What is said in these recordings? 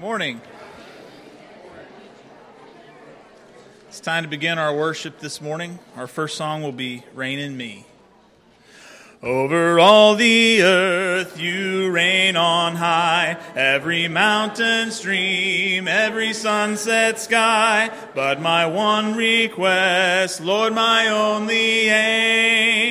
morning. It's time to begin our worship this morning. Our first song will be Reign in Me. Over all the earth you reign on high, every mountain stream, every sunset sky. But my one request, Lord, my only aim,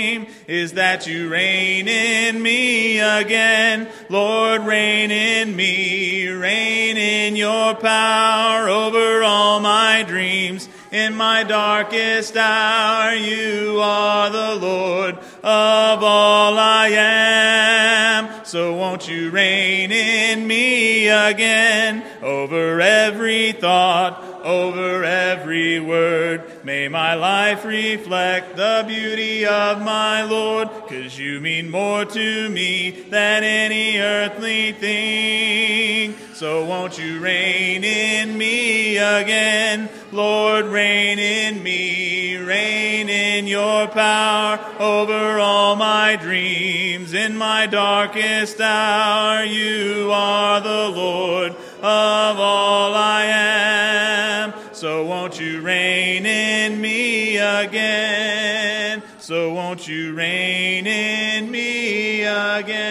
is that you reign in me again. Lord, reign in me, reign in your power over all my dreams. In my darkest hour, you are the Lord of all I am. So won't you reign in me again over every thought, over every word. May my life reflect the beauty of my Lord, cause you mean more to me than any earthly thing. So won't you reign in me again? Lord, reign in me, reign in your power over all my dreams. In my darkest hour, you are the Lord of all I am. So won't you reign in me again? So won't you reign in me again?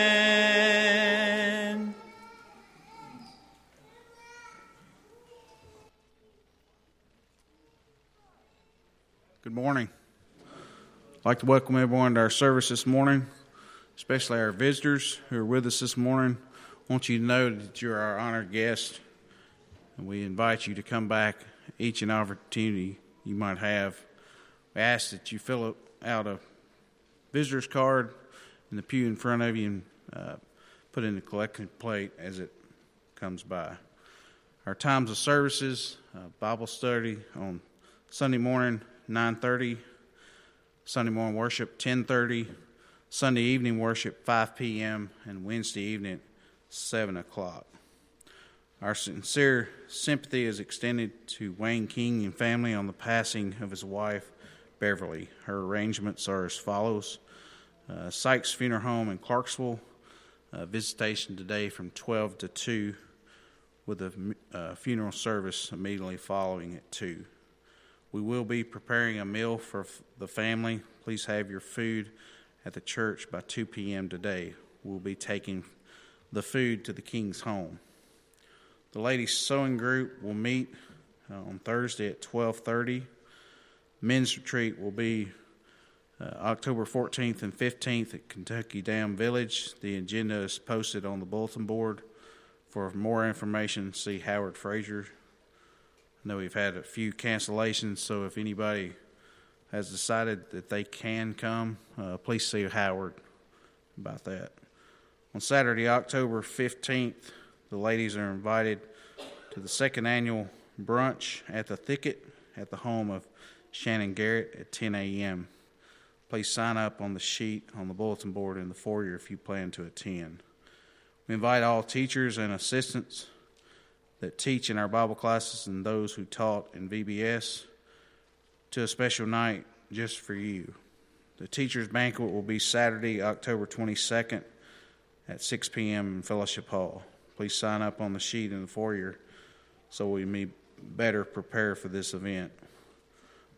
Good morning. I'd like to welcome everyone to our service this morning, especially our visitors who are with us this morning. I want you to know that you're our honored guest, and we invite you to come back each and opportunity you might have. We ask that you fill out a visitor's card in the pew in front of you and uh, put in the collection plate as it comes by. Our times of services, uh, Bible study on Sunday morning, 9.30, Sunday morning worship, 10.30, Sunday evening worship, 5 p.m., and Wednesday evening, 7 o'clock. Our sincere sympathy is extended to Wayne King and family on the passing of his wife, Beverly. Her arrangements are as follows uh, Sykes Funeral Home in Clarksville, uh, visitation today from 12 to 2, with a uh, funeral service immediately following at 2. We will be preparing a meal for f- the family. Please have your food at the church by 2 p.m. today. We'll be taking the food to the King's home. The ladies' sewing group will meet uh, on Thursday at 12:30. Men's retreat will be uh, October 14th and 15th at Kentucky Dam Village. The agenda is posted on the bulletin board. For more information, see Howard Frazier. I know we've had a few cancellations, so if anybody has decided that they can come, uh, please see Howard about that. On Saturday, October 15th, the ladies are invited to the second annual brunch at the Thicket at the home of Shannon Garrett at 10 a.m. Please sign up on the sheet on the bulletin board in the foyer if you plan to attend. We invite all teachers and assistants that teach in our Bible classes and those who taught in VBS to a special night just for you. The teachers' banquet will be Saturday, October 22nd at 6 p.m. in Fellowship Hall. Please sign up on the sheet in the foyer so we may better prepare for this event.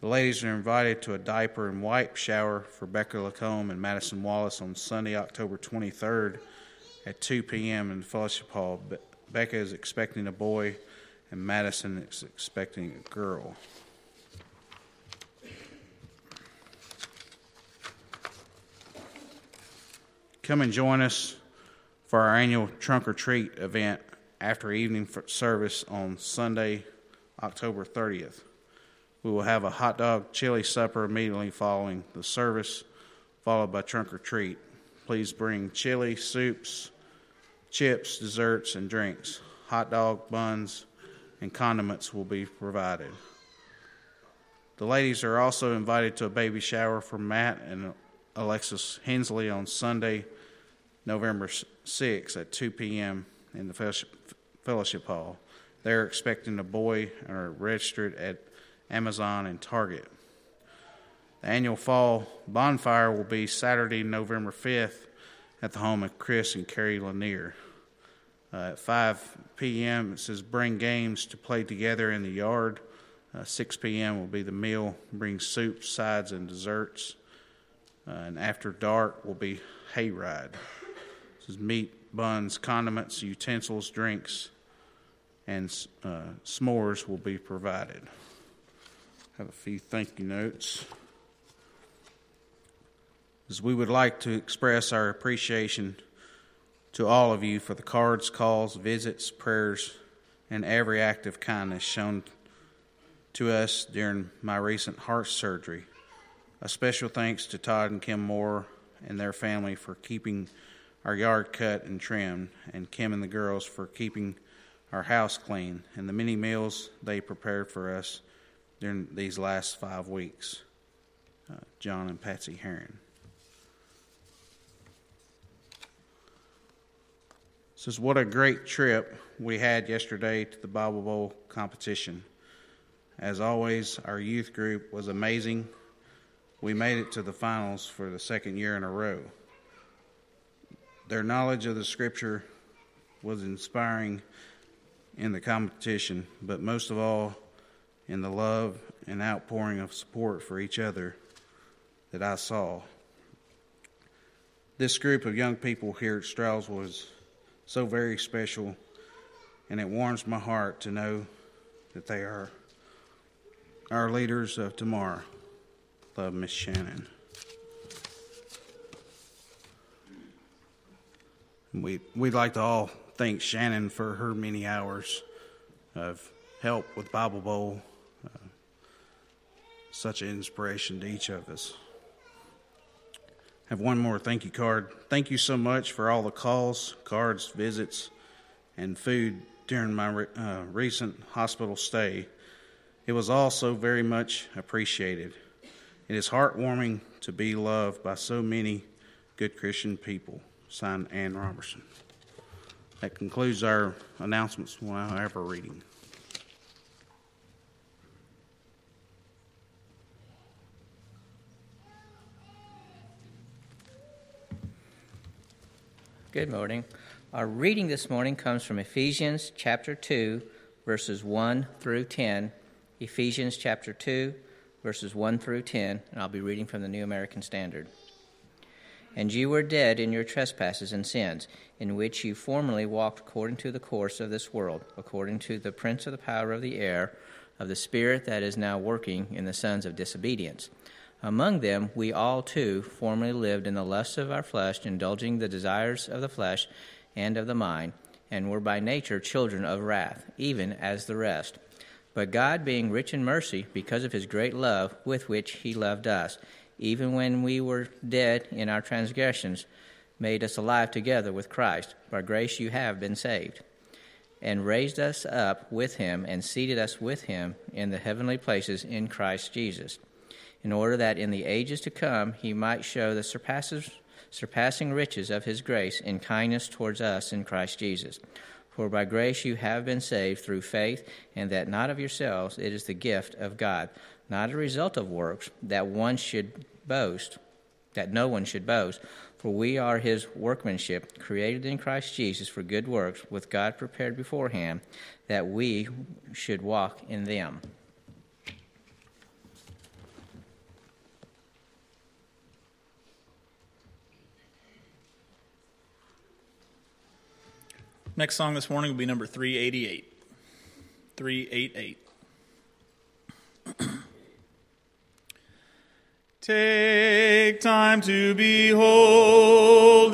The ladies are invited to a diaper and wipe shower for Becca Lacombe and Madison Wallace on Sunday, October 23rd at 2 p.m. in Fellowship Hall. Be- Becca is expecting a boy, and Madison is expecting a girl. Come and join us for our annual trunk or treat event after evening service on Sunday, October 30th. We will have a hot dog chili supper immediately following the service, followed by trunk or treat. Please bring chili, soups, chips, desserts, and drinks. Hot dog buns and condiments will be provided. The ladies are also invited to a baby shower for Matt and Alexis Hensley on Sunday, November 6 at 2 p.m. in the fellowship hall. They're expecting a boy and are registered at Amazon and Target. The annual fall bonfire will be Saturday, November 5th at the home of Chris and Carrie Lanier. Uh, at 5 p.m., it says bring games to play together in the yard. Uh, 6 p.m. will be the meal. Bring soup, sides, and desserts. Uh, and after dark will be hayride. Meat, buns, condiments, utensils, drinks, and uh, s'mores will be provided. Have a few thank you notes. As we would like to express our appreciation to all of you for the cards, calls, visits, prayers, and every act of kindness shown to us during my recent heart surgery. A special thanks to Todd and Kim Moore and their family for keeping our yard cut and trimmed, and Kim and the girls for keeping our house clean, and the many meals they prepared for us during these last five weeks. Uh, John and Patsy Herron. Says, what a great trip we had yesterday to the Bible Bowl competition. As always, our youth group was amazing. We made it to the finals for the second year in a row. Their knowledge of the scripture was inspiring in the competition, but most of all, in the love and outpouring of support for each other that I saw. This group of young people here at Strauss was so very special, and it warms my heart to know that they are our leaders of tomorrow. Love, Miss Shannon. We, we'd like to all thank Shannon for her many hours of help with Bible Bowl. Uh, such an inspiration to each of us. have one more thank you card. Thank you so much for all the calls, cards, visits, and food during my re- uh, recent hospital stay. It was all so very much appreciated. It is heartwarming to be loved by so many good Christian people. Signed, Ann Robertson. That concludes our announcements. Have a reading. Good morning. Our reading this morning comes from Ephesians chapter 2, verses 1 through 10. Ephesians chapter 2, verses 1 through 10, and I'll be reading from the New American Standard. And you were dead in your trespasses and sins, in which you formerly walked according to the course of this world, according to the prince of the power of the air, of the spirit that is now working in the sons of disobedience among them, we all too formerly lived in the lusts of our flesh, indulging the desires of the flesh and of the mind, and were by nature children of wrath, even as the rest. But God, being rich in mercy, because of his great love with which he loved us, even when we were dead in our transgressions, made us alive together with Christ. By grace you have been saved. And raised us up with him, and seated us with him in the heavenly places in Christ Jesus in order that in the ages to come he might show the surpassing riches of his grace in kindness towards us in Christ Jesus. For by grace you have been saved through faith, and that not of yourselves, it is the gift of God, not a result of works, that one should boast, that no one should boast. For we are his workmanship, created in Christ Jesus for good works, with God prepared beforehand, that we should walk in them. Next song this morning will be number 388. 388. Take time to be holy,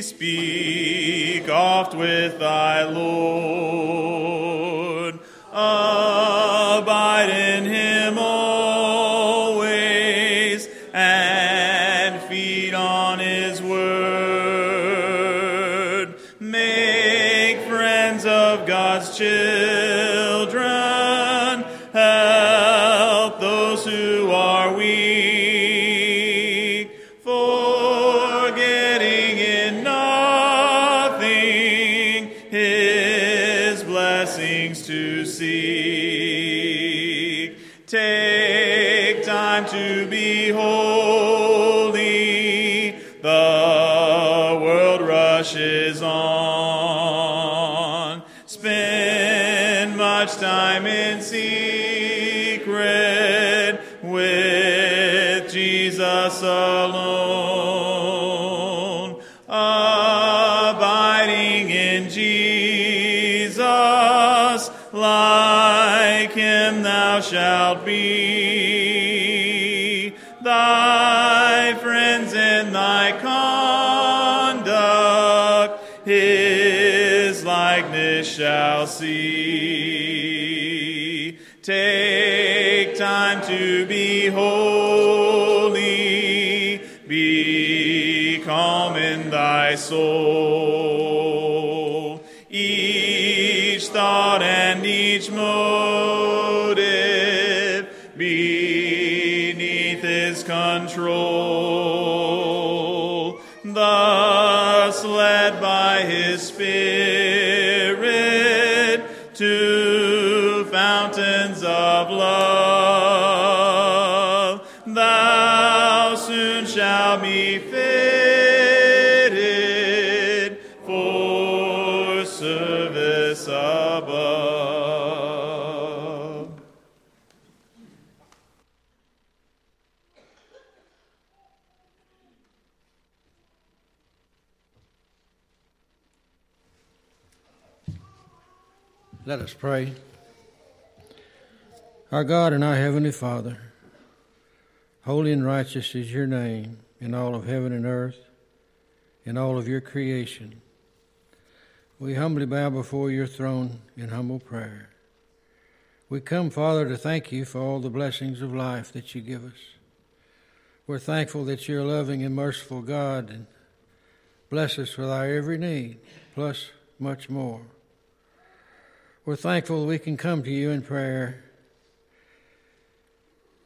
speak oft with thy Lord. Shalt be. Thy friends in thy conduct his likeness shall see. Take time to be holy, be calm in thy soul. Pray. Our God and our Heavenly Father, holy and righteous is your name in all of heaven and earth, in all of your creation. We humbly bow before your throne in humble prayer. We come, Father, to thank you for all the blessings of life that you give us. We're thankful that you're a loving and merciful God and bless us with our every need, plus much more. We're thankful we can come to you in prayer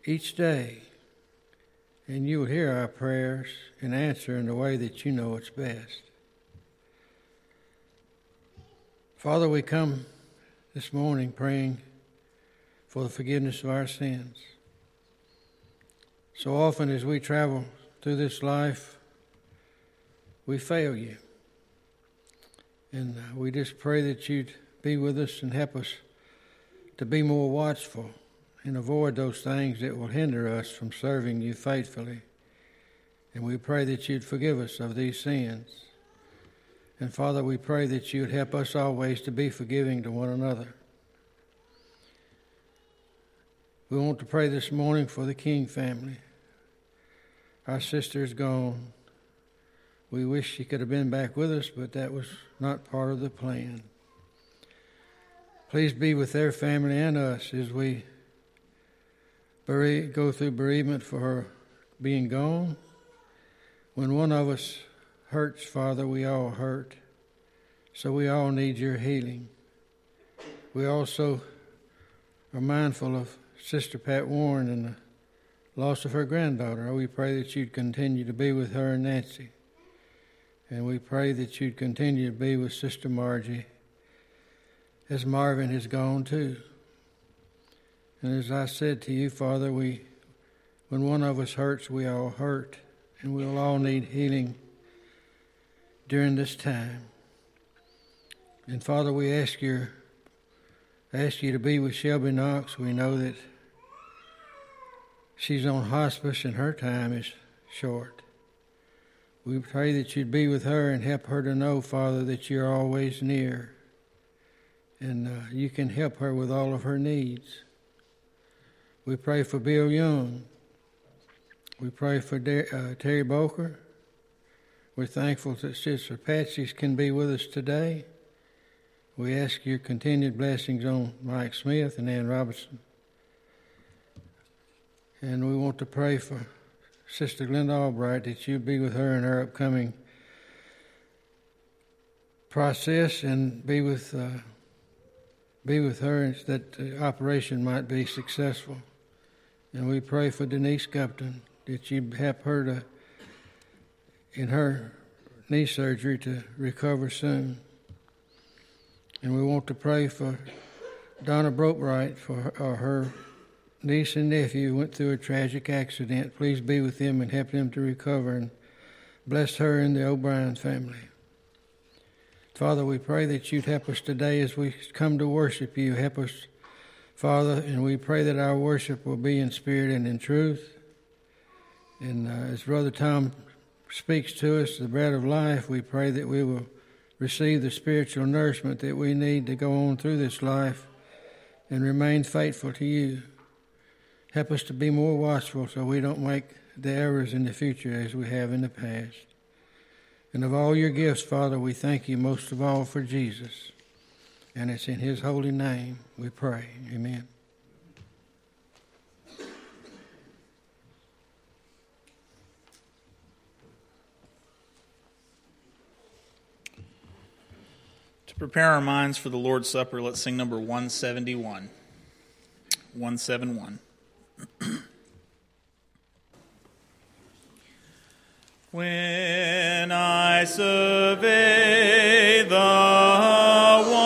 each day, and you will hear our prayers and answer in the way that you know it's best. Father, we come this morning praying for the forgiveness of our sins. So often as we travel through this life, we fail you. And uh, we just pray that you'd be with us and help us to be more watchful and avoid those things that will hinder us from serving you faithfully. And we pray that you'd forgive us of these sins. And Father, we pray that you'd help us always to be forgiving to one another. We want to pray this morning for the King family. Our sister is gone. We wish she could have been back with us, but that was not part of the plan. Please be with their family and us as we go through bereavement for her being gone. When one of us hurts, Father, we all hurt. So we all need your healing. We also are mindful of Sister Pat Warren and the loss of her granddaughter. We pray that you'd continue to be with her and Nancy. And we pray that you'd continue to be with Sister Margie as Marvin has gone too. And as I said to you, Father, we when one of us hurts, we all hurt, and we'll all need healing during this time. And Father, we ask you ask you to be with Shelby Knox. We know that she's on hospice and her time is short. We pray that you'd be with her and help her to know, Father, that you're always near and uh, you can help her with all of her needs. We pray for Bill Young. We pray for De- uh, Terry Boker. We're thankful that Sister Patsy can be with us today. We ask your continued blessings on Mike Smith and Ann Robertson. And we want to pray for Sister Glenda Albright that you be with her in her upcoming process and be with uh, be with her that the operation might be successful. And we pray for Denise Gupton that you help her to in her knee surgery to recover soon. And we want to pray for Donna Brokebright for her, uh, her niece and nephew went through a tragic accident. Please be with them and help them to recover and bless her and the O'Brien family. Father, we pray that you'd help us today as we come to worship you. Help us, Father, and we pray that our worship will be in spirit and in truth. And uh, as Brother Tom speaks to us, the bread of life, we pray that we will receive the spiritual nourishment that we need to go on through this life and remain faithful to you. Help us to be more watchful so we don't make the errors in the future as we have in the past. And of all your gifts, Father, we thank you most of all for Jesus. And it's in his holy name we pray. Amen. To prepare our minds for the Lord's Supper, let's sing number 171. 171. when I survey the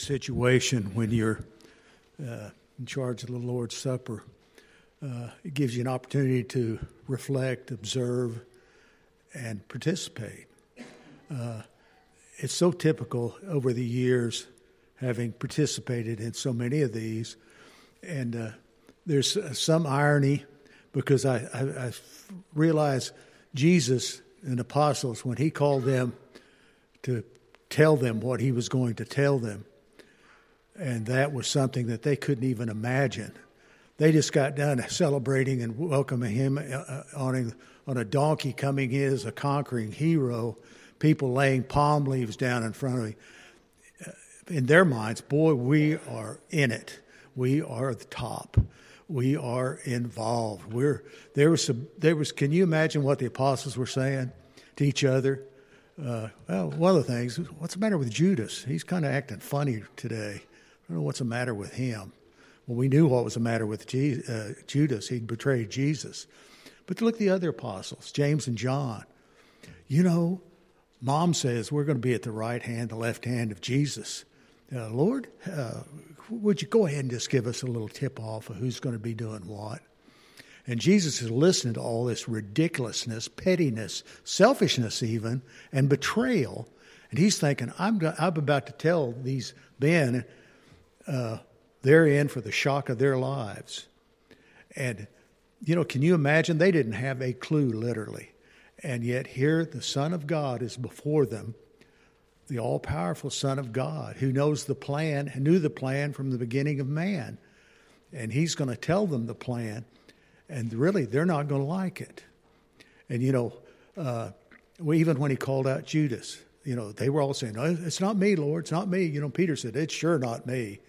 unique situation when you're uh, in charge of the Lord's Supper. Uh, it gives you an opportunity to reflect, observe, and participate. Uh, it's so typical over the years, having participated in so many of these, and uh, there's uh, some irony because I, I, I realize Jesus and apostles when he called them to tell them what he was going to tell them. And that was something that they couldn't even imagine. They just got done celebrating and welcoming him uh, on a, on a donkey coming in as a conquering hero, people laying palm leaves down in front of him. In their minds, boy, we are in it. We are the top. We are involved. We're there was some there was can you imagine what the apostles were saying to each other? Uh, well, one of the things, what's the matter with Judas? He's kind of acting funny today. I don't know what's the matter with him. Well, we knew what was the matter with Je- uh, Judas. He'd betrayed Jesus. But look at the other apostles, James and John. You know, mom says we're going to be at the right hand, the left hand of Jesus. Uh, Lord, uh, would you go ahead and just give us a little tip off of who's going to be doing what? And Jesus is listening to all this ridiculousness, pettiness, selfishness, even, and betrayal. And he's thinking, I'm, I'm about to tell these men uh, they're in for the shock of their lives. And, you know, can you imagine? They didn't have a clue, literally. And yet, here the Son of God is before them, the all powerful Son of God, who knows the plan, knew the plan from the beginning of man. And he's going to tell them the plan and really they're not going to like it And, you know, uh, even when he called out Judas, you know, they were all saying, oh, It's not me, Lord, it's not me. You know, Peter said, It's sure not me.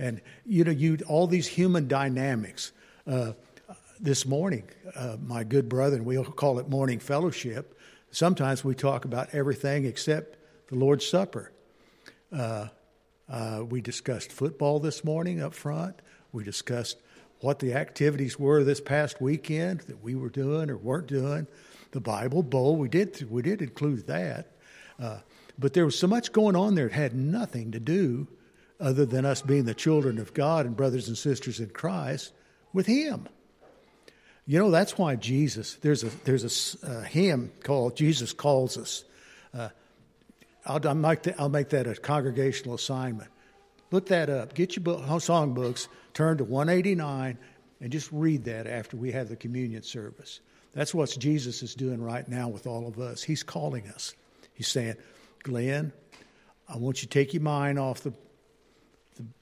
And, you know, you all these human dynamics. Uh, this morning, uh, my good brother, and we'll call it morning fellowship, sometimes we talk about everything except the Lord's Supper. Uh, uh, we discussed football this morning up front. We discussed what the activities were this past weekend that we were doing or weren't doing. The Bible Bowl, we did we did include that, uh, but there was so much going on there. It had nothing to do, other than us being the children of God and brothers and sisters in Christ, with Him. You know that's why Jesus. There's a there's a, hymn called "Jesus Calls Us." Uh, I'll, I'll, make that, I'll make that a congregational assignment. Look that up. Get your book, songbooks, turn to 189, and just read that after we have the communion service. That's what Jesus is doing right now with all of us. He's calling us. He's saying, Glenn, I want you to take your mind off the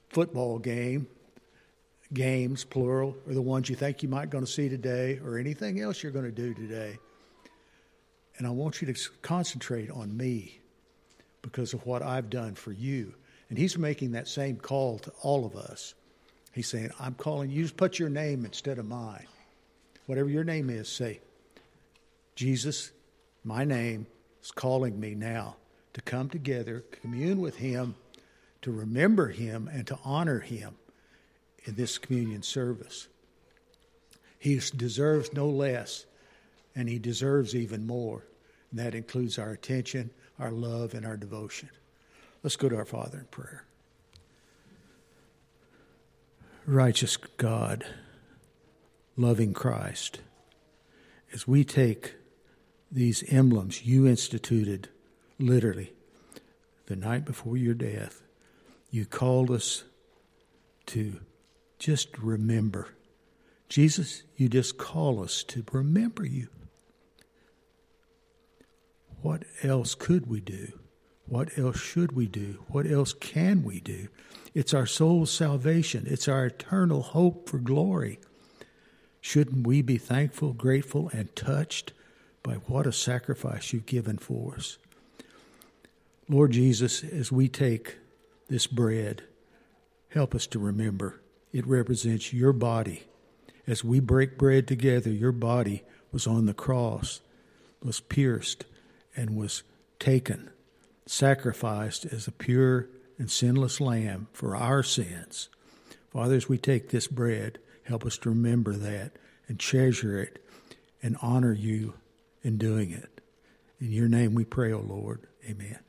football game, games, plural, or the ones you think you might going to see today, or anything else you're going to do today. And I want you to concentrate on me because of what I've done for you. And he's making that same call to all of us. He's saying, I'm calling you, just put your name instead of mine. Whatever your name is, say, Jesus, my name is calling me now to come together, commune with him, to remember him, and to honor him in this communion service. He deserves no less, and he deserves even more. And that includes our attention, our love, and our devotion. Let's go to our Father in prayer. Righteous God, loving Christ, as we take these emblems you instituted literally the night before your death, you called us to just remember. Jesus, you just call us to remember you. What else could we do? What else should we do? What else can we do? It's our soul's salvation, it's our eternal hope for glory. Shouldn't we be thankful, grateful, and touched by what a sacrifice you've given for us? Lord Jesus, as we take this bread, help us to remember it represents your body. As we break bread together, your body was on the cross, was pierced, and was taken sacrificed as a pure and sinless lamb for our sins. Father, as we take this bread, help us to remember that and treasure it and honor you in doing it. In your name we pray, O Lord. Amen.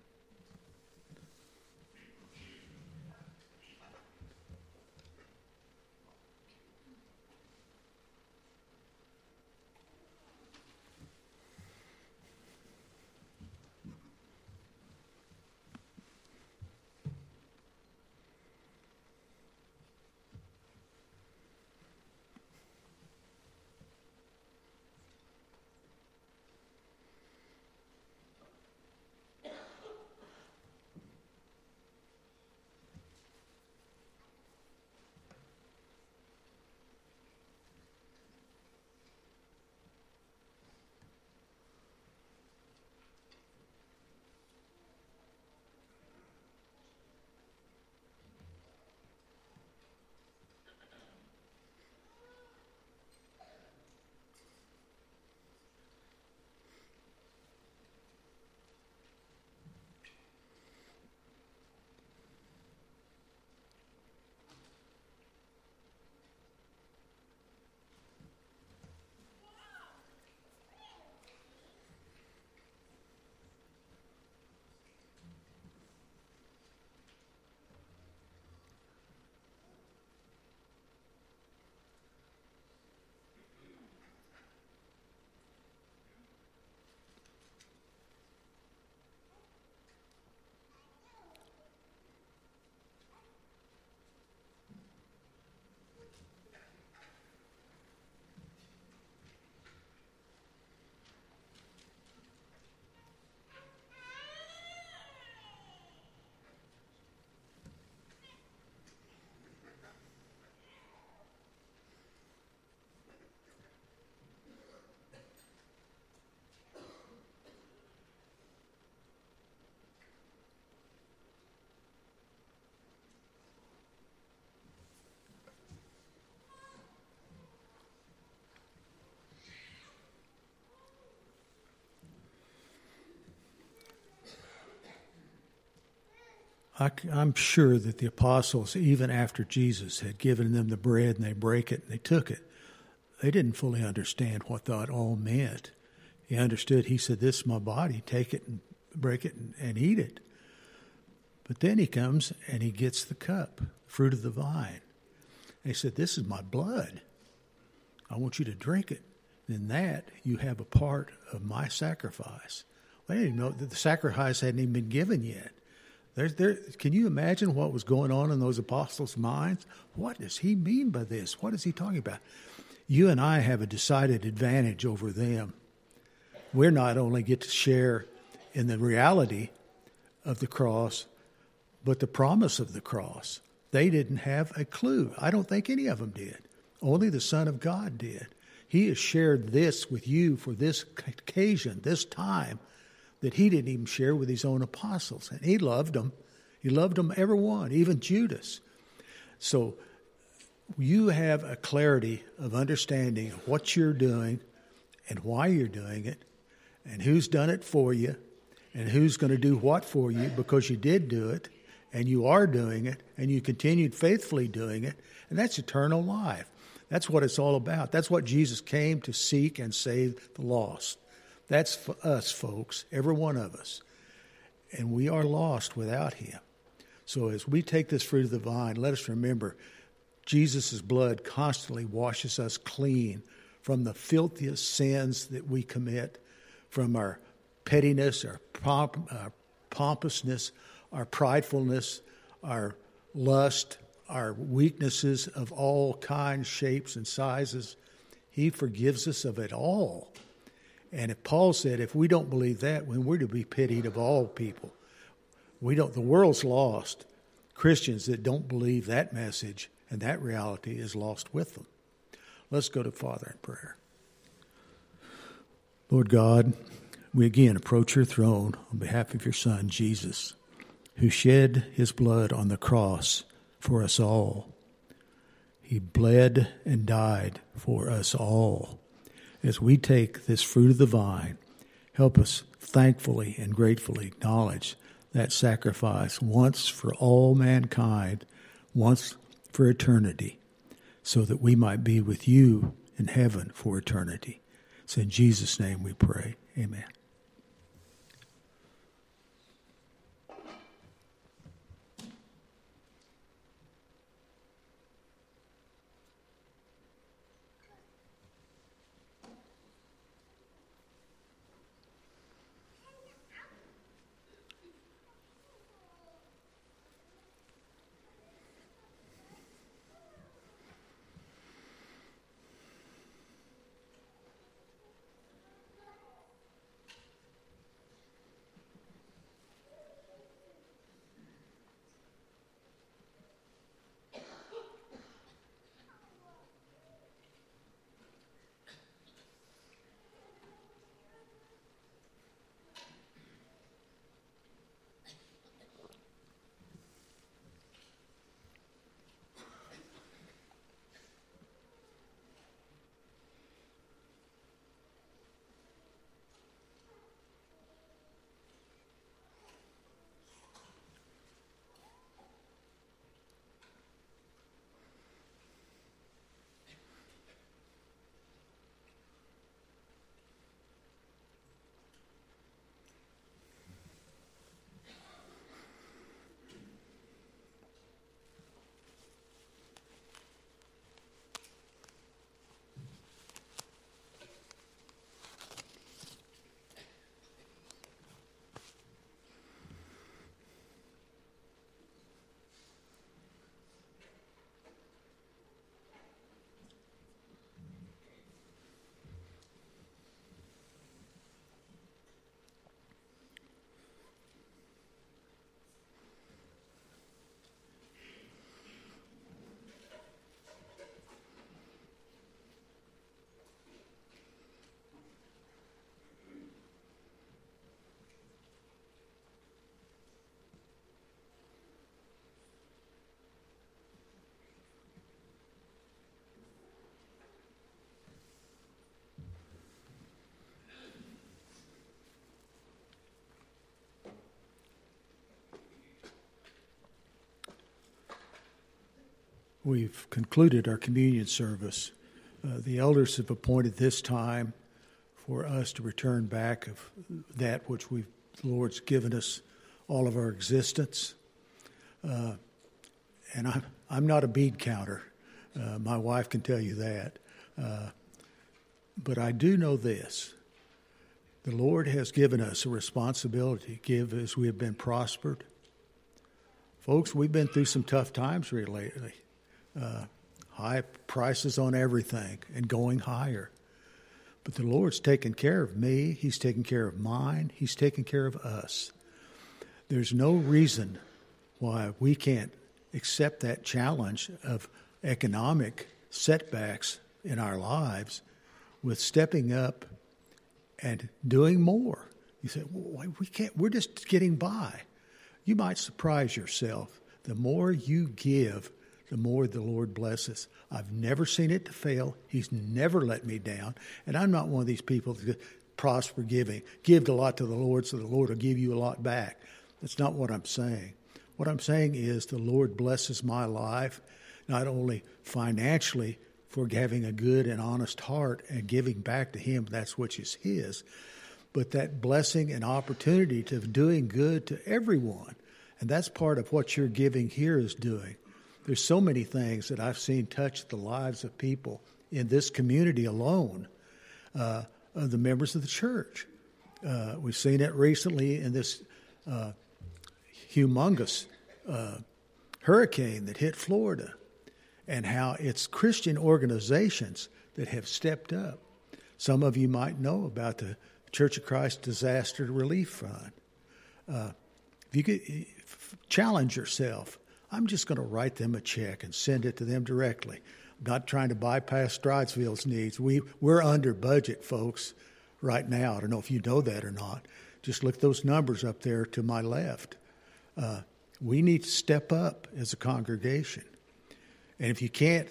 I, am sure that the apostles, even after Jesus had given them the bread and they break it and they took it, they didn't fully understand what that all meant. He understood, he said, This is my body, take it and break it and, and eat it. But then he comes and he gets the cup, fruit of the vine. And he said, This is my blood. I want you to drink it. In that, you have a part of my sacrifice. Well, I didn't know that the sacrifice hadn't even been given yet. There's, there, can you imagine what was going on in those apostles' minds? What does he mean by this? What is he talking about? You and I have a decided advantage over them. We're not only get to share in the reality of the cross, but the promise of the cross. They didn't have a clue. I don't think any of them did. Only the Son of God did. He has shared this with you for this occasion, this time, that he didn't even share with his own apostles. And he loved them. He loved them, every one, even Judas. So you have a clarity of understanding what you're doing and why you're doing it and who's done it for you and who's going to do what for you because you did do it and you are doing it and you continued faithfully doing it. And that's eternal life. That's what it's all about. That's what Jesus came to seek and save the lost. That's for us, folks, every one of us. And we are lost without Him. So as we take this fruit of the vine, let us remember Jesus' blood constantly washes us clean from the filthiest sins that we commit, from our pettiness, our, pomp, our pompousness, our pridefulness, our lust, our weaknesses of all kinds, shapes, and sizes. He forgives us of it all. And if Paul said, if we don't believe that, then we're to be pitied of all people. We don't. The world's lost. Christians that don't believe that message and that reality is lost with them. Let's go to Father in prayer. Lord God, we again approach your throne on behalf of your Son, Jesus, who shed his blood on the cross for us all. He bled and died for us all. As we take this fruit of the vine, help us thankfully and gratefully acknowledge that sacrifice once for all mankind, once for eternity, so that we might be with you in heaven for eternity. It's in Jesus' name we pray. Amen. We've concluded our communion service. Uh, the elders have appointed this time for us to return back of that which we've, the Lord's given us all of our existence. Uh, and I'm, I'm not a bead counter. Uh, my wife can tell you that. Uh, but I do know this the Lord has given us a responsibility to give as we have been prospered. Folks, we've been through some tough times lately. Uh, high prices on everything and going higher. But the Lord's taken care of me. He's taken care of mine. He's taken care of us. There's no reason why we can't accept that challenge of economic setbacks in our lives with stepping up and doing more. You say, well, we can't, we're just getting by. You might surprise yourself. The more you give, the more the Lord blesses. I've never seen it to fail. He's never let me down. And I'm not one of these people that prosper giving. Give a lot to the Lord so the Lord will give you a lot back. That's not what I'm saying. What I'm saying is the Lord blesses my life, not only financially for having a good and honest heart and giving back to Him, that's which is His, but that blessing and opportunity to doing good to everyone. And that's part of what your giving here is doing. There's so many things that I've seen touch the lives of people in this community alone, uh, of the members of the church. Uh, we've seen it recently in this uh, humongous uh, hurricane that hit Florida, and how it's Christian organizations that have stepped up. Some of you might know about the Church of Christ Disaster Relief Fund. Uh, if you could challenge yourself, I'm just going to write them a check and send it to them directly. I'm not trying to bypass Stridesville's needs. We, we're under budget, folks, right now. I don't know if you know that or not. Just look those numbers up there to my left. Uh, we need to step up as a congregation. And if you can't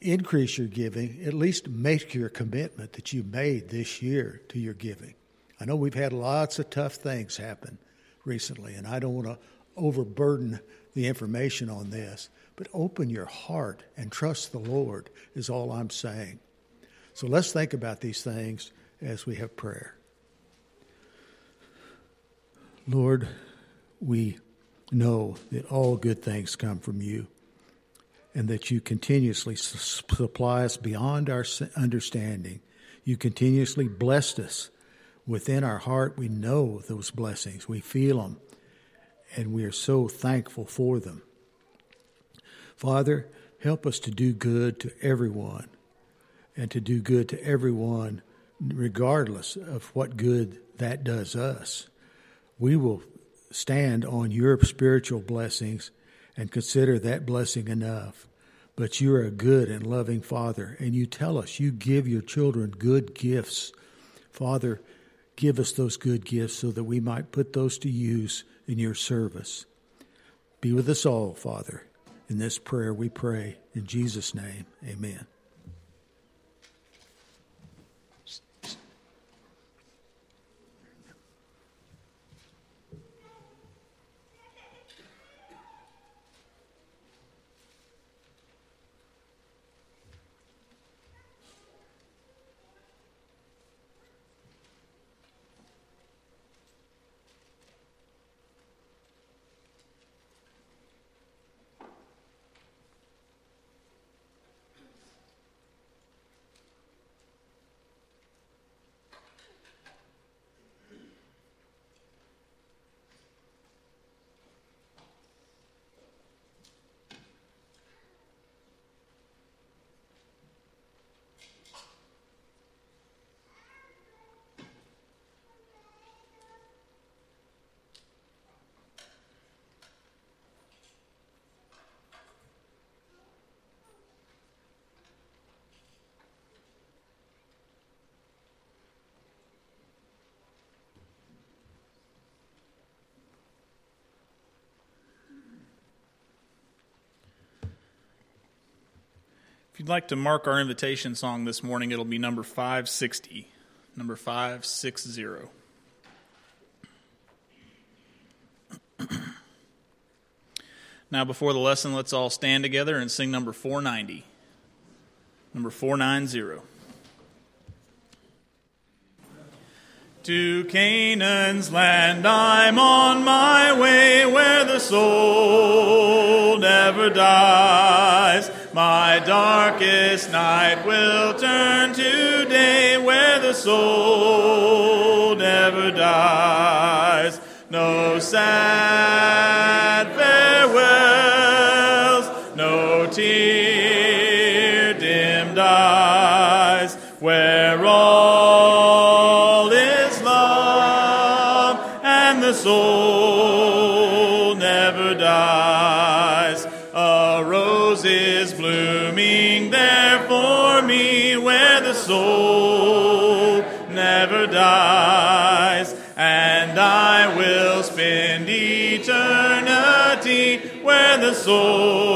increase your giving, at least make your commitment that you made this year to your giving. I know we've had lots of tough things happen recently, and I don't want to overburden the information on this, but open your heart and trust the Lord, is all I'm saying. So let's think about these things as we have prayer. Lord, we know that all good things come from you and that you continuously supply us beyond our understanding. You continuously blessed us. Within our heart, we know those blessings, we feel them, and we are so thankful for them. Father, help us to do good to everyone and to do good to everyone regardless of what good that does us. We will stand on your spiritual blessings and consider that blessing enough. But you're a good and loving Father, and you tell us you give your children good gifts. Father, give us those good gifts so that we might put those to use in your service. Be with us all, Father. In this prayer we pray. In Jesus' name, amen. You'd like to mark our invitation song this morning, it'll be number 560. Number 560. Now, before the lesson, let's all stand together and sing number 490. Number 490. To Canaan's land I'm on my way where the soul never dies. My darkest night will turn to day where the soul never dies. No sad soul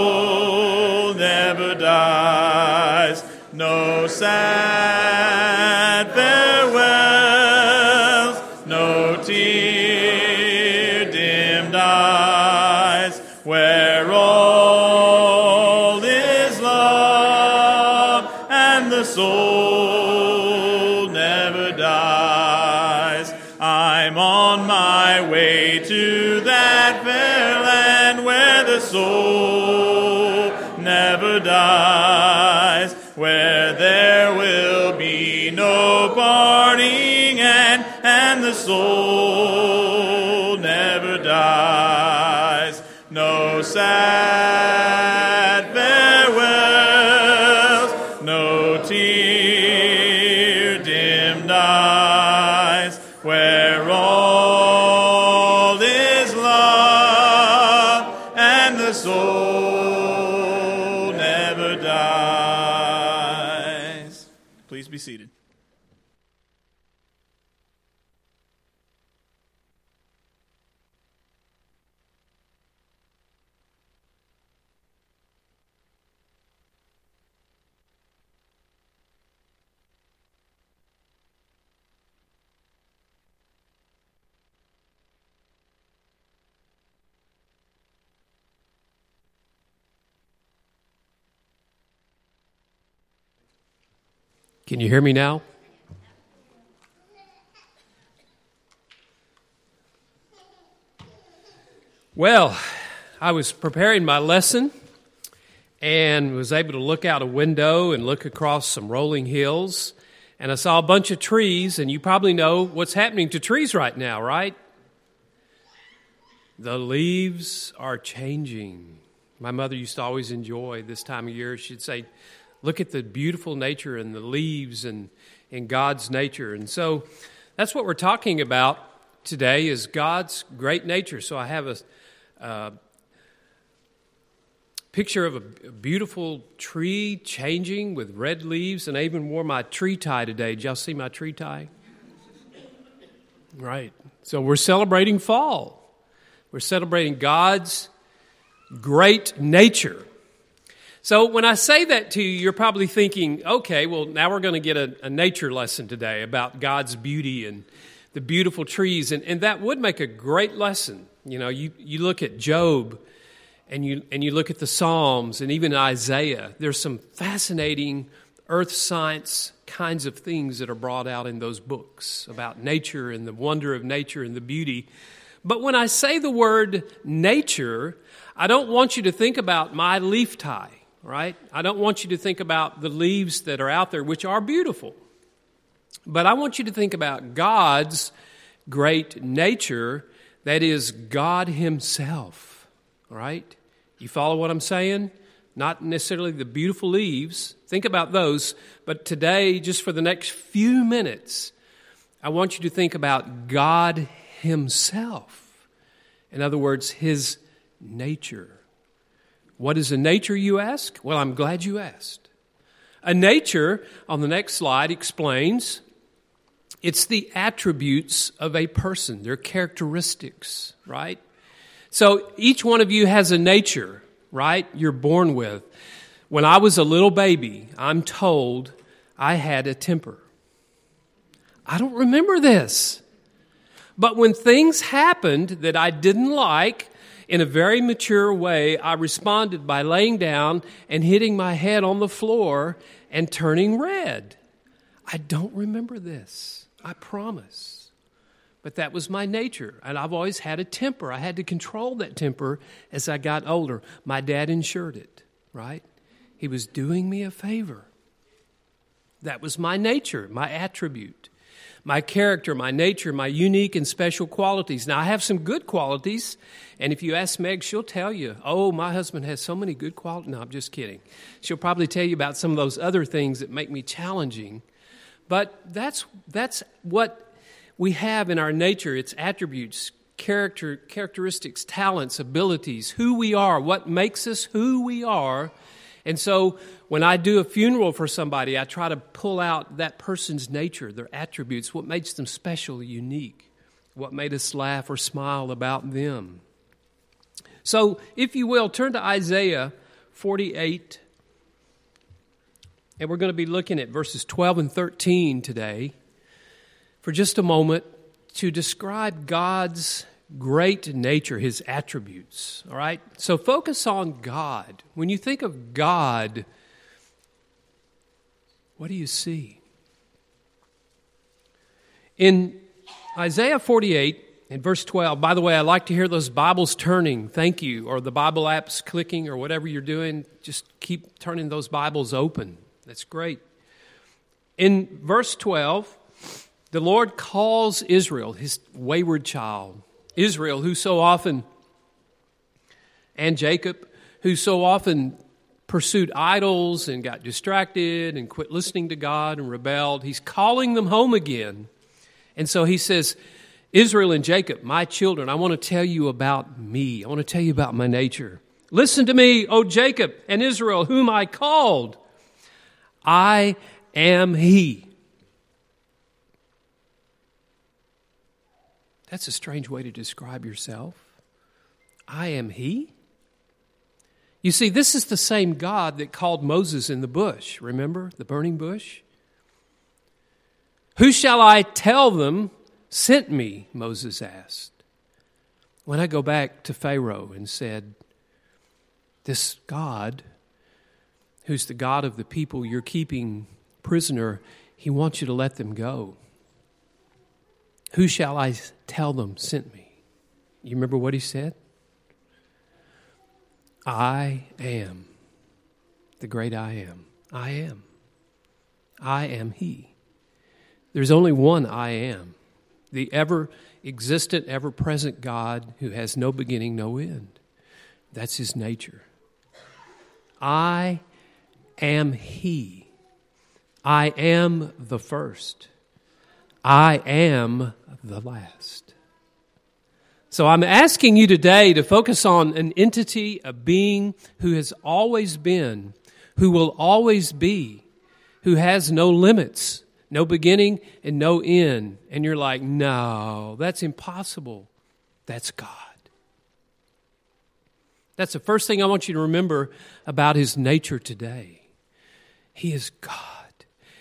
soul never dies. No sad Can you hear me now? Well, I was preparing my lesson and was able to look out a window and look across some rolling hills. And I saw a bunch of trees, and you probably know what's happening to trees right now, right? The leaves are changing. My mother used to always enjoy this time of year. She'd say, Look at the beautiful nature and the leaves and, and God's nature. And so that's what we're talking about today is God's great nature. So I have a uh, picture of a beautiful tree changing with red leaves, and I even wore my tree tie today. Did y'all see my tree tie? Right. So we're celebrating fall. We're celebrating God's great nature. So when I say that to you, you're probably thinking, okay, well, now we're going to get a, a, nature lesson today about God's beauty and the beautiful trees. And, and that would make a great lesson. You know, you, you look at Job and you, and you look at the Psalms and even Isaiah. There's some fascinating earth science kinds of things that are brought out in those books about nature and the wonder of nature and the beauty. But when I say the word nature, I don't want you to think about my leaf tie right? I don't want you to think about the leaves that are out there, which are beautiful. But I want you to think about God's great nature, that is, God Himself, right? You follow what I'm saying? Not necessarily the beautiful leaves. Think about those. But today, just for the next few minutes, I want you to think about God Himself. In other words, His nature. What is a nature, you ask? Well, I'm glad you asked. A nature, on the next slide, explains it's the attributes of a person, their characteristics, right? So each one of you has a nature, right? You're born with. When I was a little baby, I'm told I had a temper. I don't remember this. But when things happened that I didn't like, In a very mature way, I responded by laying down and hitting my head on the floor and turning red. I don't remember this, I promise. But that was my nature, and I've always had a temper. I had to control that temper as I got older. My dad ensured it, right? He was doing me a favor. That was my nature, my attribute, my character, my nature, my unique and special qualities. Now, I have some good qualities, and if you ask Meg, she'll tell you, oh, my husband has so many good qualities. No, I'm just kidding. She'll probably tell you about some of those other things that make me challenging. But that's, that's what we have in our nature its attributes, character, characteristics, talents, abilities, who we are, what makes us who we are. And so when I do a funeral for somebody, I try to pull out that person's nature, their attributes, what makes them special, unique, what made us laugh or smile about them. So, if you will, turn to Isaiah 48 and we're going to be looking at verses 12 and 13 today for just a moment to describe God's great nature, his attributes. All right? So focus on God. When you think of God, what do you see? In Isaiah 48, in verse 12, by the way, I like to hear those Bibles turning. Thank you. Or the Bible apps clicking or whatever you're doing. Just keep turning those Bibles open. That's great. In verse 12, the Lord calls Israel, his wayward child, Israel, who so often, and Jacob, who so often pursued idols and got distracted and quit listening to God and rebelled. He's calling them home again. And so he says, Israel and Jacob, my children, I want to tell you about me. I want to tell you about my nature. Listen to me, O Jacob and Israel, whom I called. I am He. That's a strange way to describe yourself. I am He. You see, this is the same God that called Moses in the bush. Remember the burning bush? Who shall I tell them sent me? Moses asked. When I go back to Pharaoh and said, This God who's the God of the people you're keeping prisoner, he wants you to let them go. Who shall I tell them sent me? You remember what he said? I am the great I am. I am. I am He. There's only one I am, the ever existent, ever present God who has no beginning, no end. That's His nature. I am He. I am the first. I am the last. So I'm asking you today to focus on an entity, a being who has always been, who will always be, who has no limits, no beginning and no end. And you're like, no, that's impossible. That's God. That's the first thing I want you to remember about his nature today. He is God,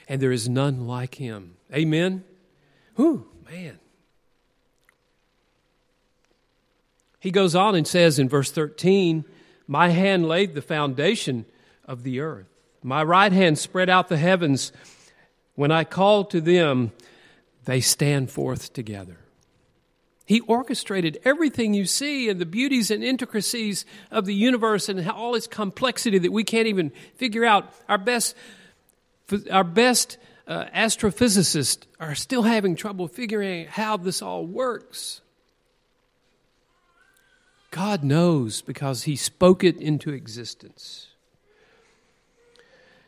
and there is none like him. Amen? Whew, man. He goes on and says in verse 13, My hand laid the foundation of the earth. My right hand spread out the heavens. When I call to them, they stand forth together. He orchestrated everything you see and the beauties and intricacies of the universe and all its complexity that we can't even figure out. Our best, our best uh, astrophysicists are still having trouble figuring out how this all works. God knows because He spoke it into existence.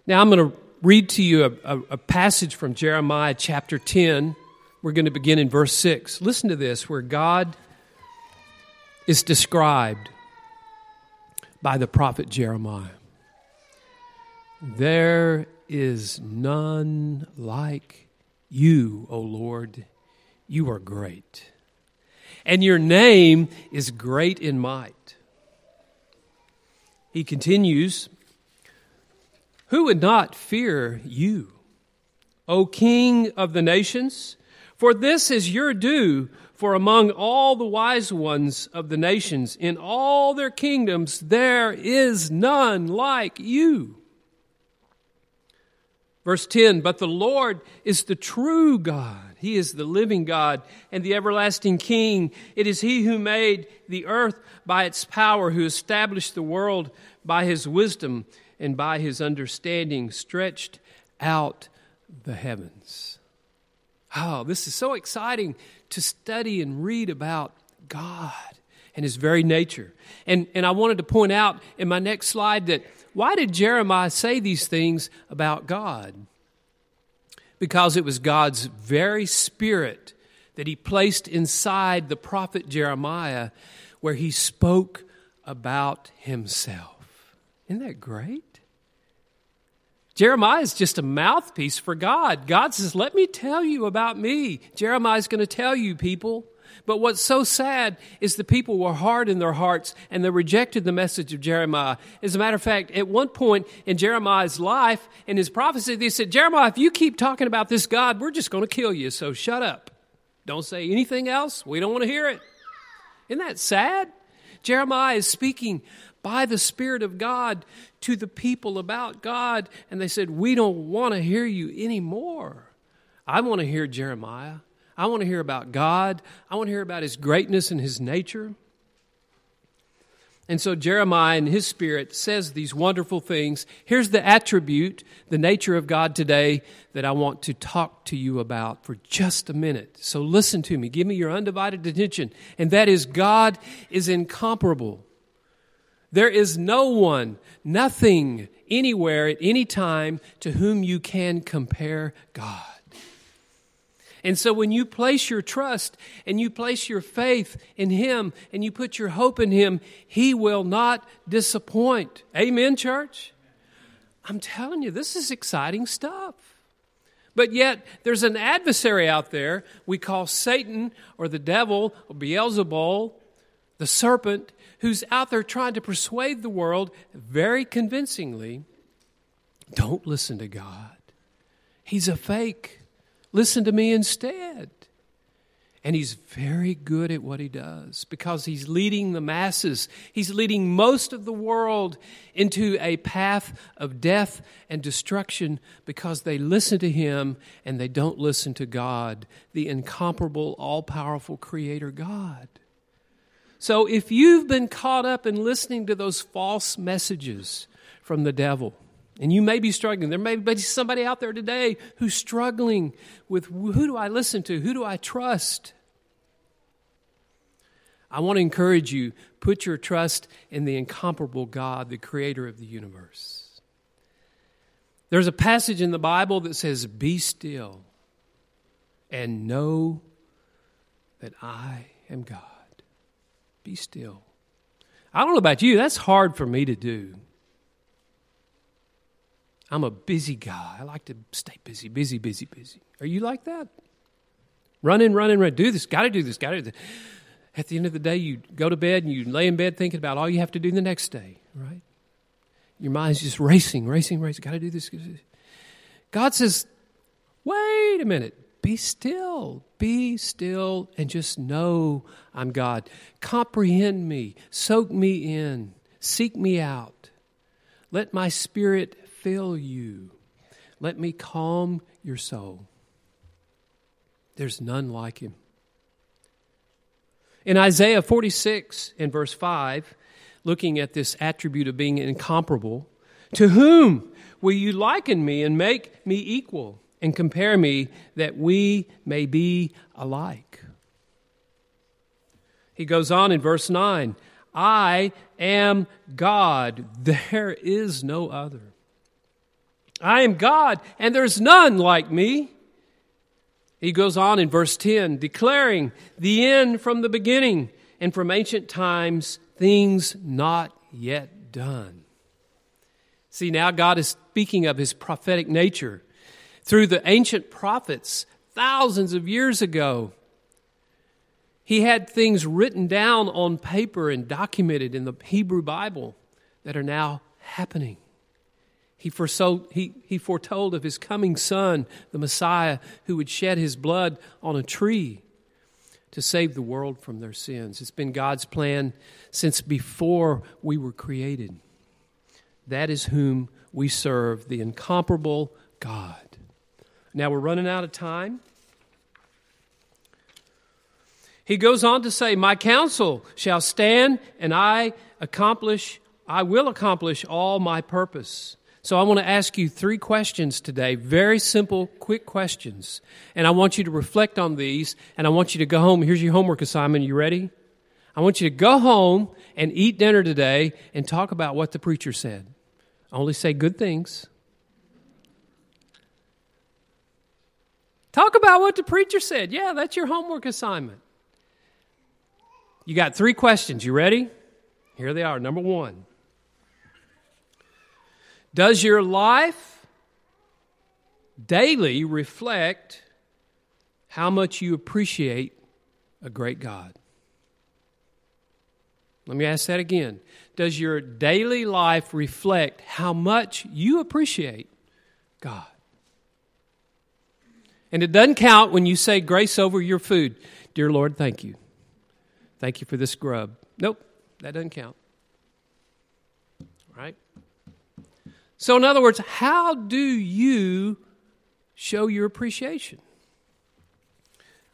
Now, I'm going to read to you a, a, a passage from Jeremiah chapter 10 we're going to begin in verse 6. Listen to this, where God is described by the prophet Jeremiah. There is none like you, O Lord. You are great. And your name is great in might. He continues, Who would not fear you, O King of the nations? For this is your due, For among all the wise ones of the nations, in all their kingdoms, there is none like you. Verse 10 But the Lord is the true God. He is the living God and the everlasting King. It is He who made the earth by its power, who established the world by His wisdom and by His understanding, stretched out the heavens. Oh, this is so exciting to study and read about God and His very nature. And, and I wanted to point out in my next slide that why did Jeremiah say these things about God? Because it was God's very spirit that he placed inside the prophet Jeremiah where he spoke about himself. Isn't that great? Jeremiah is just a mouthpiece for God. God says, Let me tell you about me. Jeremiah is going to tell you, people. But what's so sad is the people were hard in their hearts and they rejected the message of Jeremiah. As a matter of fact, at one point in Jeremiah's life, in his prophecy, they said, Jeremiah, if you keep talking about this God, we're just going to kill you, so shut up. Don't say anything else. We don't want to hear it. Isn't that sad? Jeremiah is speaking by the Spirit of God to the people about God, and they said, We don't want to hear you anymore. I want to hear Jeremiah. I want to hear about God. I want to hear about His greatness and His nature. And so Jeremiah in his spirit says these wonderful things. Here's the attribute, the nature of God today that I want to talk to you about for just a minute. So listen to me. Give me your undivided attention. And that is God is incomparable. There is no one, nothing, anywhere, at any time to whom you can compare God. And so when you place your trust and you place your faith in Him and you put your hope in Him, He will not disappoint. Amen, church? I'm telling you, this is exciting stuff. But yet, there's an adversary out there we call Satan or the devil or Beelzebul, the serpent, who's out there trying to persuade the world very convincingly don't listen to God. He's a fake. Listen to me instead. And he's very good at what he does because he's leading the masses. He's leading most of the world into a path of death and destruction because they listen to him and they don't listen to God, the incomparable, all powerful Creator God. So if you've been caught up in listening to those false messages from the devil, and you may be struggling. There may be somebody out there today who's struggling with who do I listen to? Who do I trust? I want to encourage you put your trust in the incomparable God, the creator of the universe. There's a passage in the Bible that says, Be still and know that I am God. Be still. I don't know about you, that's hard for me to do. I'm a busy guy. I like to stay busy, busy, busy, busy. Are you like that? Run in, run in, run. Do this, got to do this, got to do this. At the end of the day, you go to bed and you lay in bed thinking about all you have to do the next day, right? Your mind's just racing, racing, racing. Got to do this. God says, wait a minute. Be still. Be still and just know I'm God. Comprehend me. Soak me in. Seek me out. Let my spirit fill you. Let me calm your soul. There's none like him. In Isaiah 46, and verse 5, looking at this attribute of being incomparable, to whom will you liken me and make me equal and compare me that we may be alike? He goes on in verse 9 I am God, there is no other. I am God, and there's none like me. He goes on in verse 10, declaring the end from the beginning and from ancient times, things not yet done. See, now God is speaking of his prophetic nature through the ancient prophets thousands of years ago. He had things written down on paper and documented in the Hebrew Bible that are now happening. He, foresaw, he, he foretold of his coming son, the Messiah, who would shed his blood on a tree to save the world from their sins. It's been God's plan since before we were created. That is whom we serve, the incomparable God. Now we're running out of time. He goes on to say, My counsel shall stand, and I accomplish, I will accomplish all my purpose. So I want to ask you three questions today, very simple, quick questions. And I want you to reflect on these, and I want you to go home. Here's your homework assignment. You ready? I want you to go home and eat dinner today and talk about what the preacher said. Only say good things. Talk about what the preacher said. Yeah, that's your homework assignment. You got three questions. You ready? Here they are. Number one does your life daily reflect how much you appreciate a great God? Let me ask that again. Does your daily life reflect how much you appreciate God? And it doesn't count when you say grace over your food. Dear Lord, thank you. Thank you for this grub. Nope, that doesn't count. Right? So, in other words, how do you show your appreciation?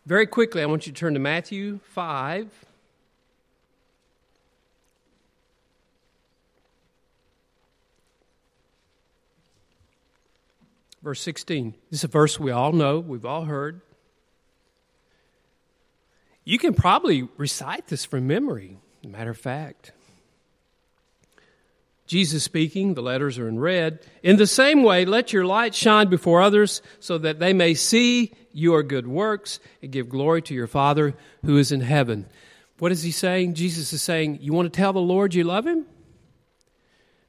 Very quickly, I want you to turn to Matthew 5. Verse 16. This is a verse we all know, we've all heard. You can probably recite this from memory, matter of fact. Jesus speaking, the letters are in red. In the same way, let your light shine before others so that they may see your good works and give glory to your Father who is in heaven. What is he saying? Jesus is saying, You want to tell the Lord you love him?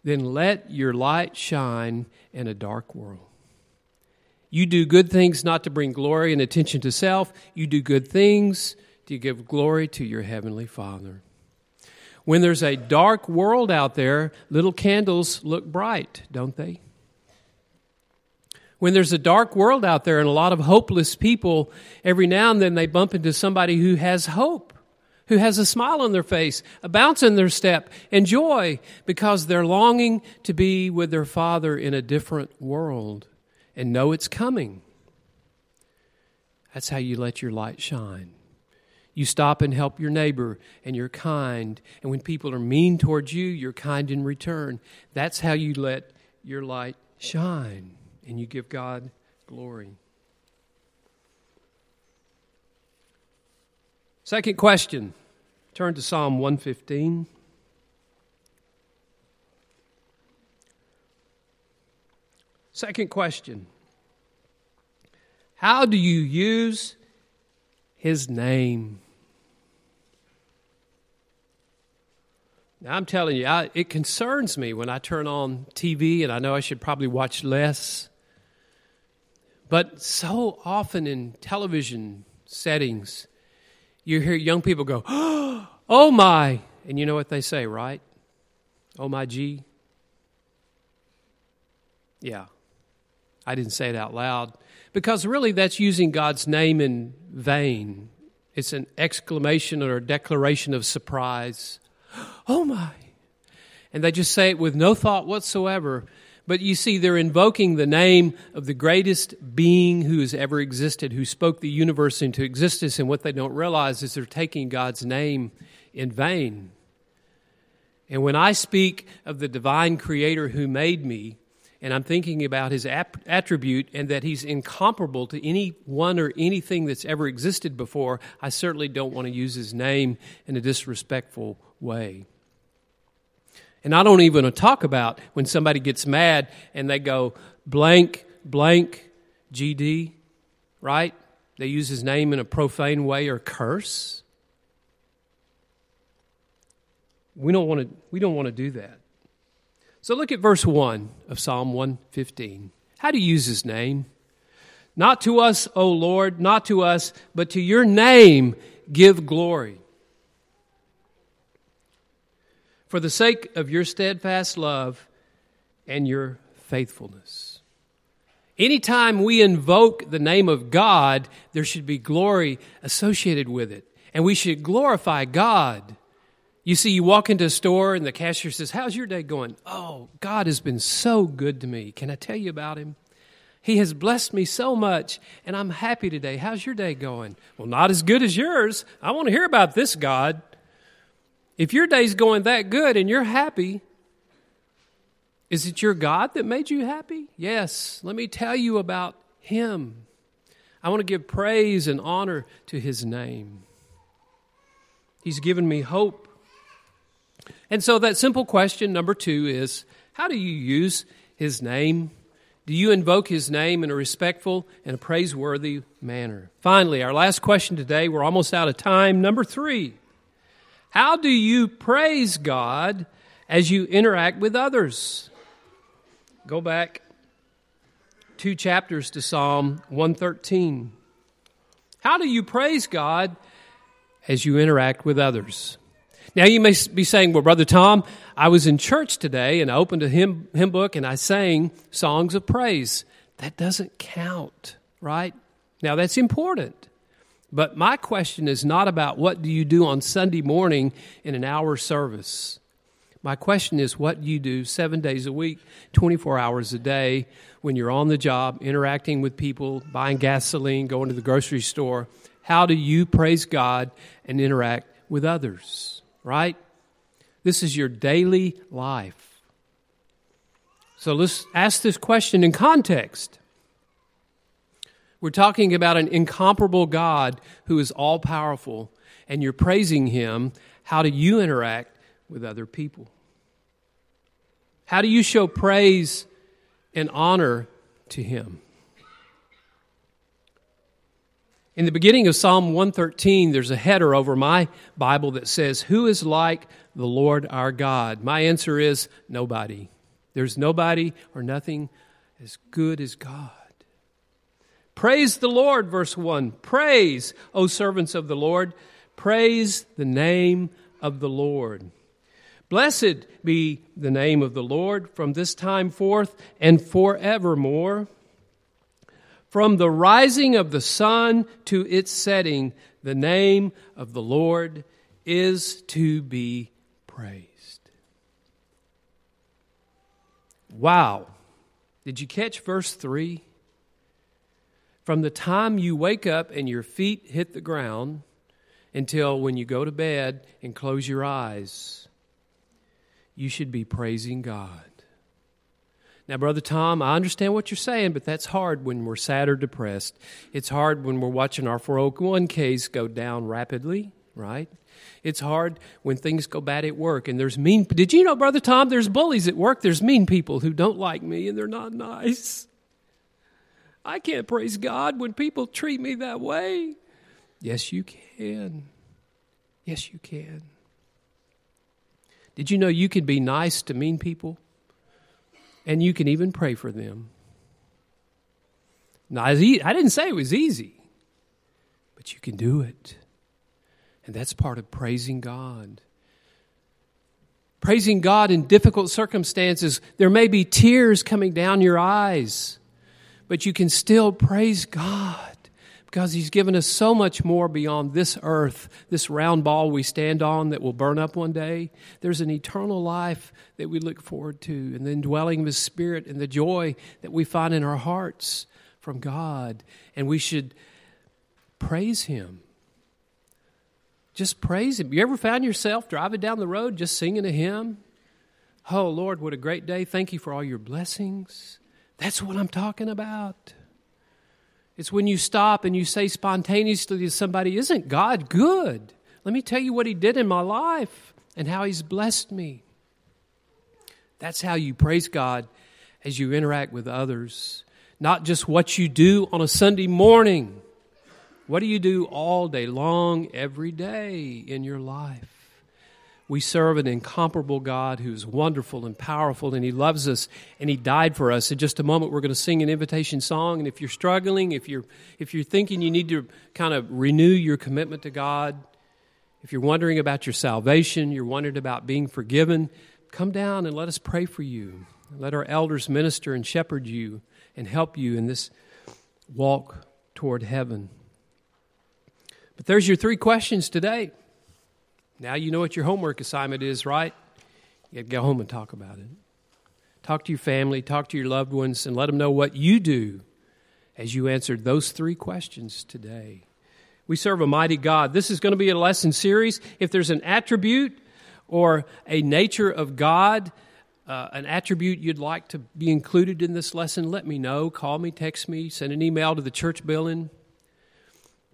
Then let your light shine in a dark world. You do good things not to bring glory and attention to self, you do good things to give glory to your heavenly Father. When there's a dark world out there, little candles look bright, don't they? When there's a dark world out there and a lot of hopeless people, every now and then they bump into somebody who has hope, who has a smile on their face, a bounce in their step, and joy because they're longing to be with their Father in a different world and know it's coming. That's how you let your light shine. You stop and help your neighbor, and you're kind. And when people are mean towards you, you're kind in return. That's how you let your light shine, and you give God glory. Second question turn to Psalm 115. Second question How do you use his name. Now, I'm telling you, I, it concerns me when I turn on TV, and I know I should probably watch less. But so often in television settings, you hear young people go, Oh my! And you know what they say, right? Oh my G. Yeah. I didn't say it out loud because really that's using God's name in vain. It's an exclamation or a declaration of surprise. Oh my. And they just say it with no thought whatsoever. But you see, they're invoking the name of the greatest being who has ever existed, who spoke the universe into existence. And what they don't realize is they're taking God's name in vain. And when I speak of the divine creator who made me, and I'm thinking about his attribute and that he's incomparable to anyone or anything that's ever existed before, I certainly don't want to use his name in a disrespectful way. And I don't even want to talk about when somebody gets mad and they go blank, blank, GD, right? They use his name in a profane way or curse. We don't want to, we don't want to do that. So look at verse 1 of Psalm 115. How do you use his name? Not to us, O Lord, not to us, but to your name give glory. For the sake of your steadfast love and your faithfulness. Anytime we invoke the name of God, there should be glory associated with it. And we should glorify God. You see, you walk into a store and the cashier says, How's your day going? Oh, God has been so good to me. Can I tell you about him? He has blessed me so much, and I'm happy today. How's your day going? Well, not as good as yours. I want to hear about this God. If your day's going that good and you're happy, is it your God that made you happy? Yes. Let me tell you about Him. I want to give praise and honor to His name. He's given me hope. And so, that simple question, number two, is how do you use His name? Do you invoke his name in a respectful and a praiseworthy manner? Finally, our last question today, we're almost out of time. Number three How do you praise God as you interact with others? Go back two chapters to Psalm 113. How do you praise God as you interact with others? Now, you may be saying, well, Brother Tom, I was in church today and I opened a hymn, hymn book and I sang songs of praise. That doesn't count, right? Now, that's important. But my question is not about what do you do on Sunday morning in an hour service. My question is what do you do seven days a week, 24 hours a day, when you're on the job, interacting with people, buying gasoline, going to the grocery store. How do you praise God and interact with others? Right? This is your daily life. So let's ask this question in context. We're talking about an incomparable God who is all powerful, and you're praising him. How do you interact with other people? How do you show praise and honor to him? In the beginning of Psalm 113, there's a header over my Bible that says, Who is like the Lord our God? My answer is nobody. There's nobody or nothing as good as God. Praise the Lord, verse 1. Praise, O servants of the Lord. Praise the name of the Lord. Blessed be the name of the Lord from this time forth and forevermore. From the rising of the sun to its setting, the name of the Lord is to be praised. Wow. Did you catch verse 3? From the time you wake up and your feet hit the ground until when you go to bed and close your eyes, you should be praising God. Now, Brother Tom, I understand what you're saying, but that's hard when we're sad or depressed. It's hard when we're watching our 401ks go down rapidly, right? It's hard when things go bad at work and there's mean. Did you know, Brother Tom, there's bullies at work? There's mean people who don't like me and they're not nice. I can't praise God when people treat me that way. Yes, you can. Yes, you can. Did you know you can be nice to mean people? And you can even pray for them. Now, I didn't say it was easy, but you can do it. And that's part of praising God. Praising God in difficult circumstances, there may be tears coming down your eyes, but you can still praise God because He's given us so much more beyond this earth, this round ball we stand on that will burn up one day. There's an eternal life that we look forward to, and the indwelling of His Spirit and the joy that we find in our hearts from God. And we should praise Him. Just praise Him. You ever found yourself driving down the road just singing a hymn? Oh, Lord, what a great day. Thank you for all your blessings. That's what I'm talking about. It's when you stop and you say spontaneously to somebody, Isn't God good? Let me tell you what He did in my life and how He's blessed me. That's how you praise God as you interact with others. Not just what you do on a Sunday morning. What do you do all day long, every day in your life? We serve an incomparable God who's wonderful and powerful, and He loves us, and He died for us. In just a moment, we're going to sing an invitation song. And if you're struggling, if you're, if you're thinking you need to kind of renew your commitment to God, if you're wondering about your salvation, you're wondering about being forgiven, come down and let us pray for you. Let our elders minister and shepherd you and help you in this walk toward heaven. But there's your three questions today. Now you know what your homework assignment is, right? You go home and talk about it. Talk to your family, talk to your loved ones, and let them know what you do as you answered those three questions today. We serve a mighty God. This is going to be a lesson series. If there's an attribute or a nature of God, uh, an attribute you'd like to be included in this lesson, let me know. Call me, text me, send an email to the church building.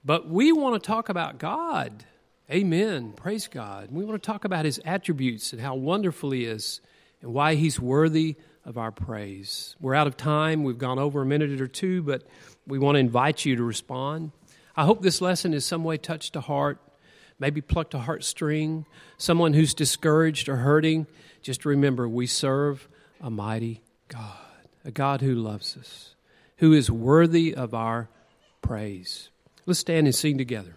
But we want to talk about God. Amen. Praise God. We want to talk about his attributes and how wonderful he is and why he's worthy of our praise. We're out of time. We've gone over a minute or two, but we want to invite you to respond. I hope this lesson is some way touched a heart, maybe plucked a heartstring, someone who's discouraged or hurting. Just remember, we serve a mighty God, a God who loves us, who is worthy of our praise. Let's stand and sing together.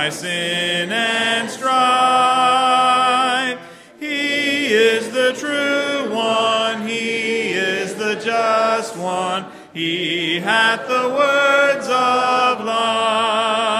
My sin and strife. He is the true one, He is the just one, He hath the words of life.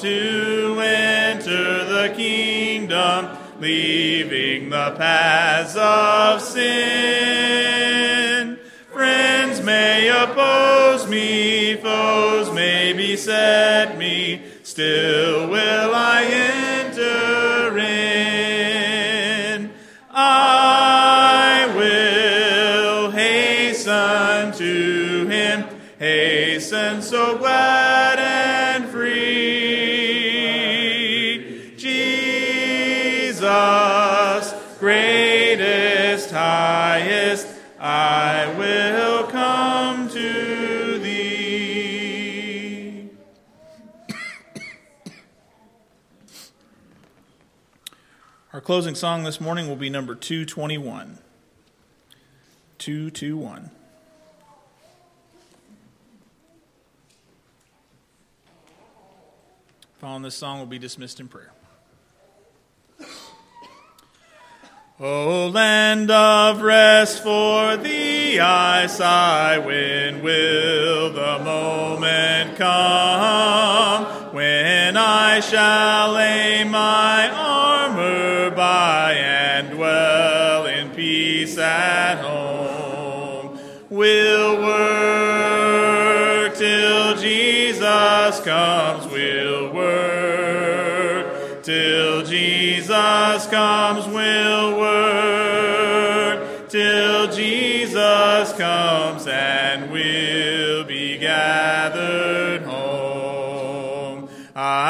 To enter the kingdom, leaving the paths of sin. Friends may oppose me, foes may beset me, still will I closing song this morning will be number 221. 221. Following this song will be dismissed in prayer. O land of rest for thee I sigh, when will the moment come when I shall lay my armor by and dwell in peace at home? We'll work till Jesus comes, we'll work till Jesus comes, we'll work till Jesus comes, and we'll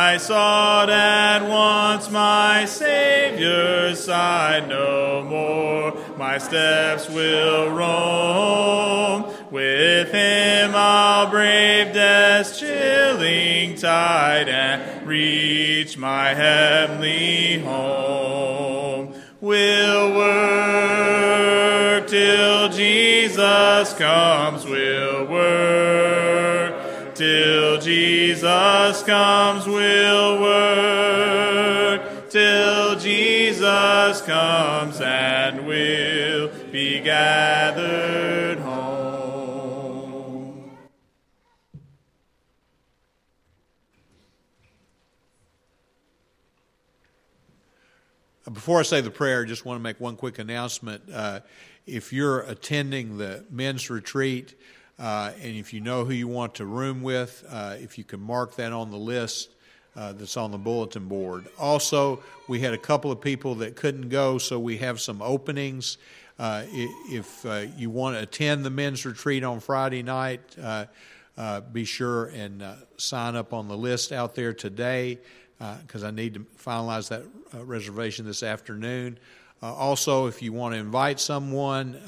I sought at once my Savior's side, no more my steps will roam. With him I'll brave death's chilling tide and reach my heavenly home. We'll work till Jesus comes, we'll work till Jesus comes, we'll work. Till Jesus comes, and we'll be gathered home. Before I say the prayer, I just want to make one quick announcement. Uh, if you're attending the men's retreat, uh, and if you know who you want to room with, uh, if you can mark that on the list uh, that's on the bulletin board. Also, we had a couple of people that couldn't go, so we have some openings. Uh, if uh, you want to attend the men's retreat on Friday night, uh, uh, be sure and uh, sign up on the list out there today because I need to finalize that reservation this afternoon. also, if you want to invite someone,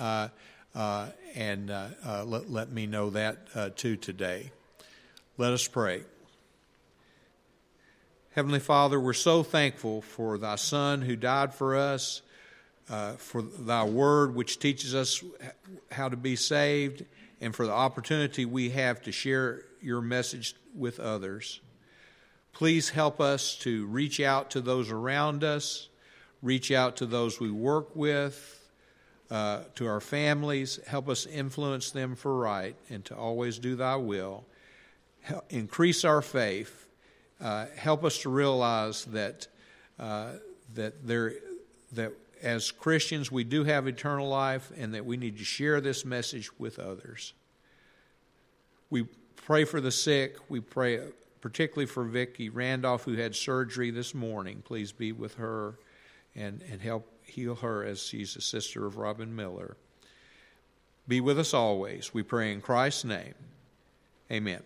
and uh, uh, let, let me know that uh, too today. Let us pray. Heavenly Father, we're so thankful for thy Son who died for us, uh, for thy word which teaches us how to be saved, and for the opportunity we have to share your message with others. Please help us to reach out to those around us, reach out to those we work with, uh, to our families. Help us influence them for right and to always do thy will. Help increase our faith uh, help us to realize that uh, that there that as Christians we do have eternal life and that we need to share this message with others. We pray for the sick. We pray particularly for Vicki Randolph who had surgery this morning. Please be with her and, and help heal her as she's a sister of Robin Miller. Be with us always. We pray in Christ's name. Amen.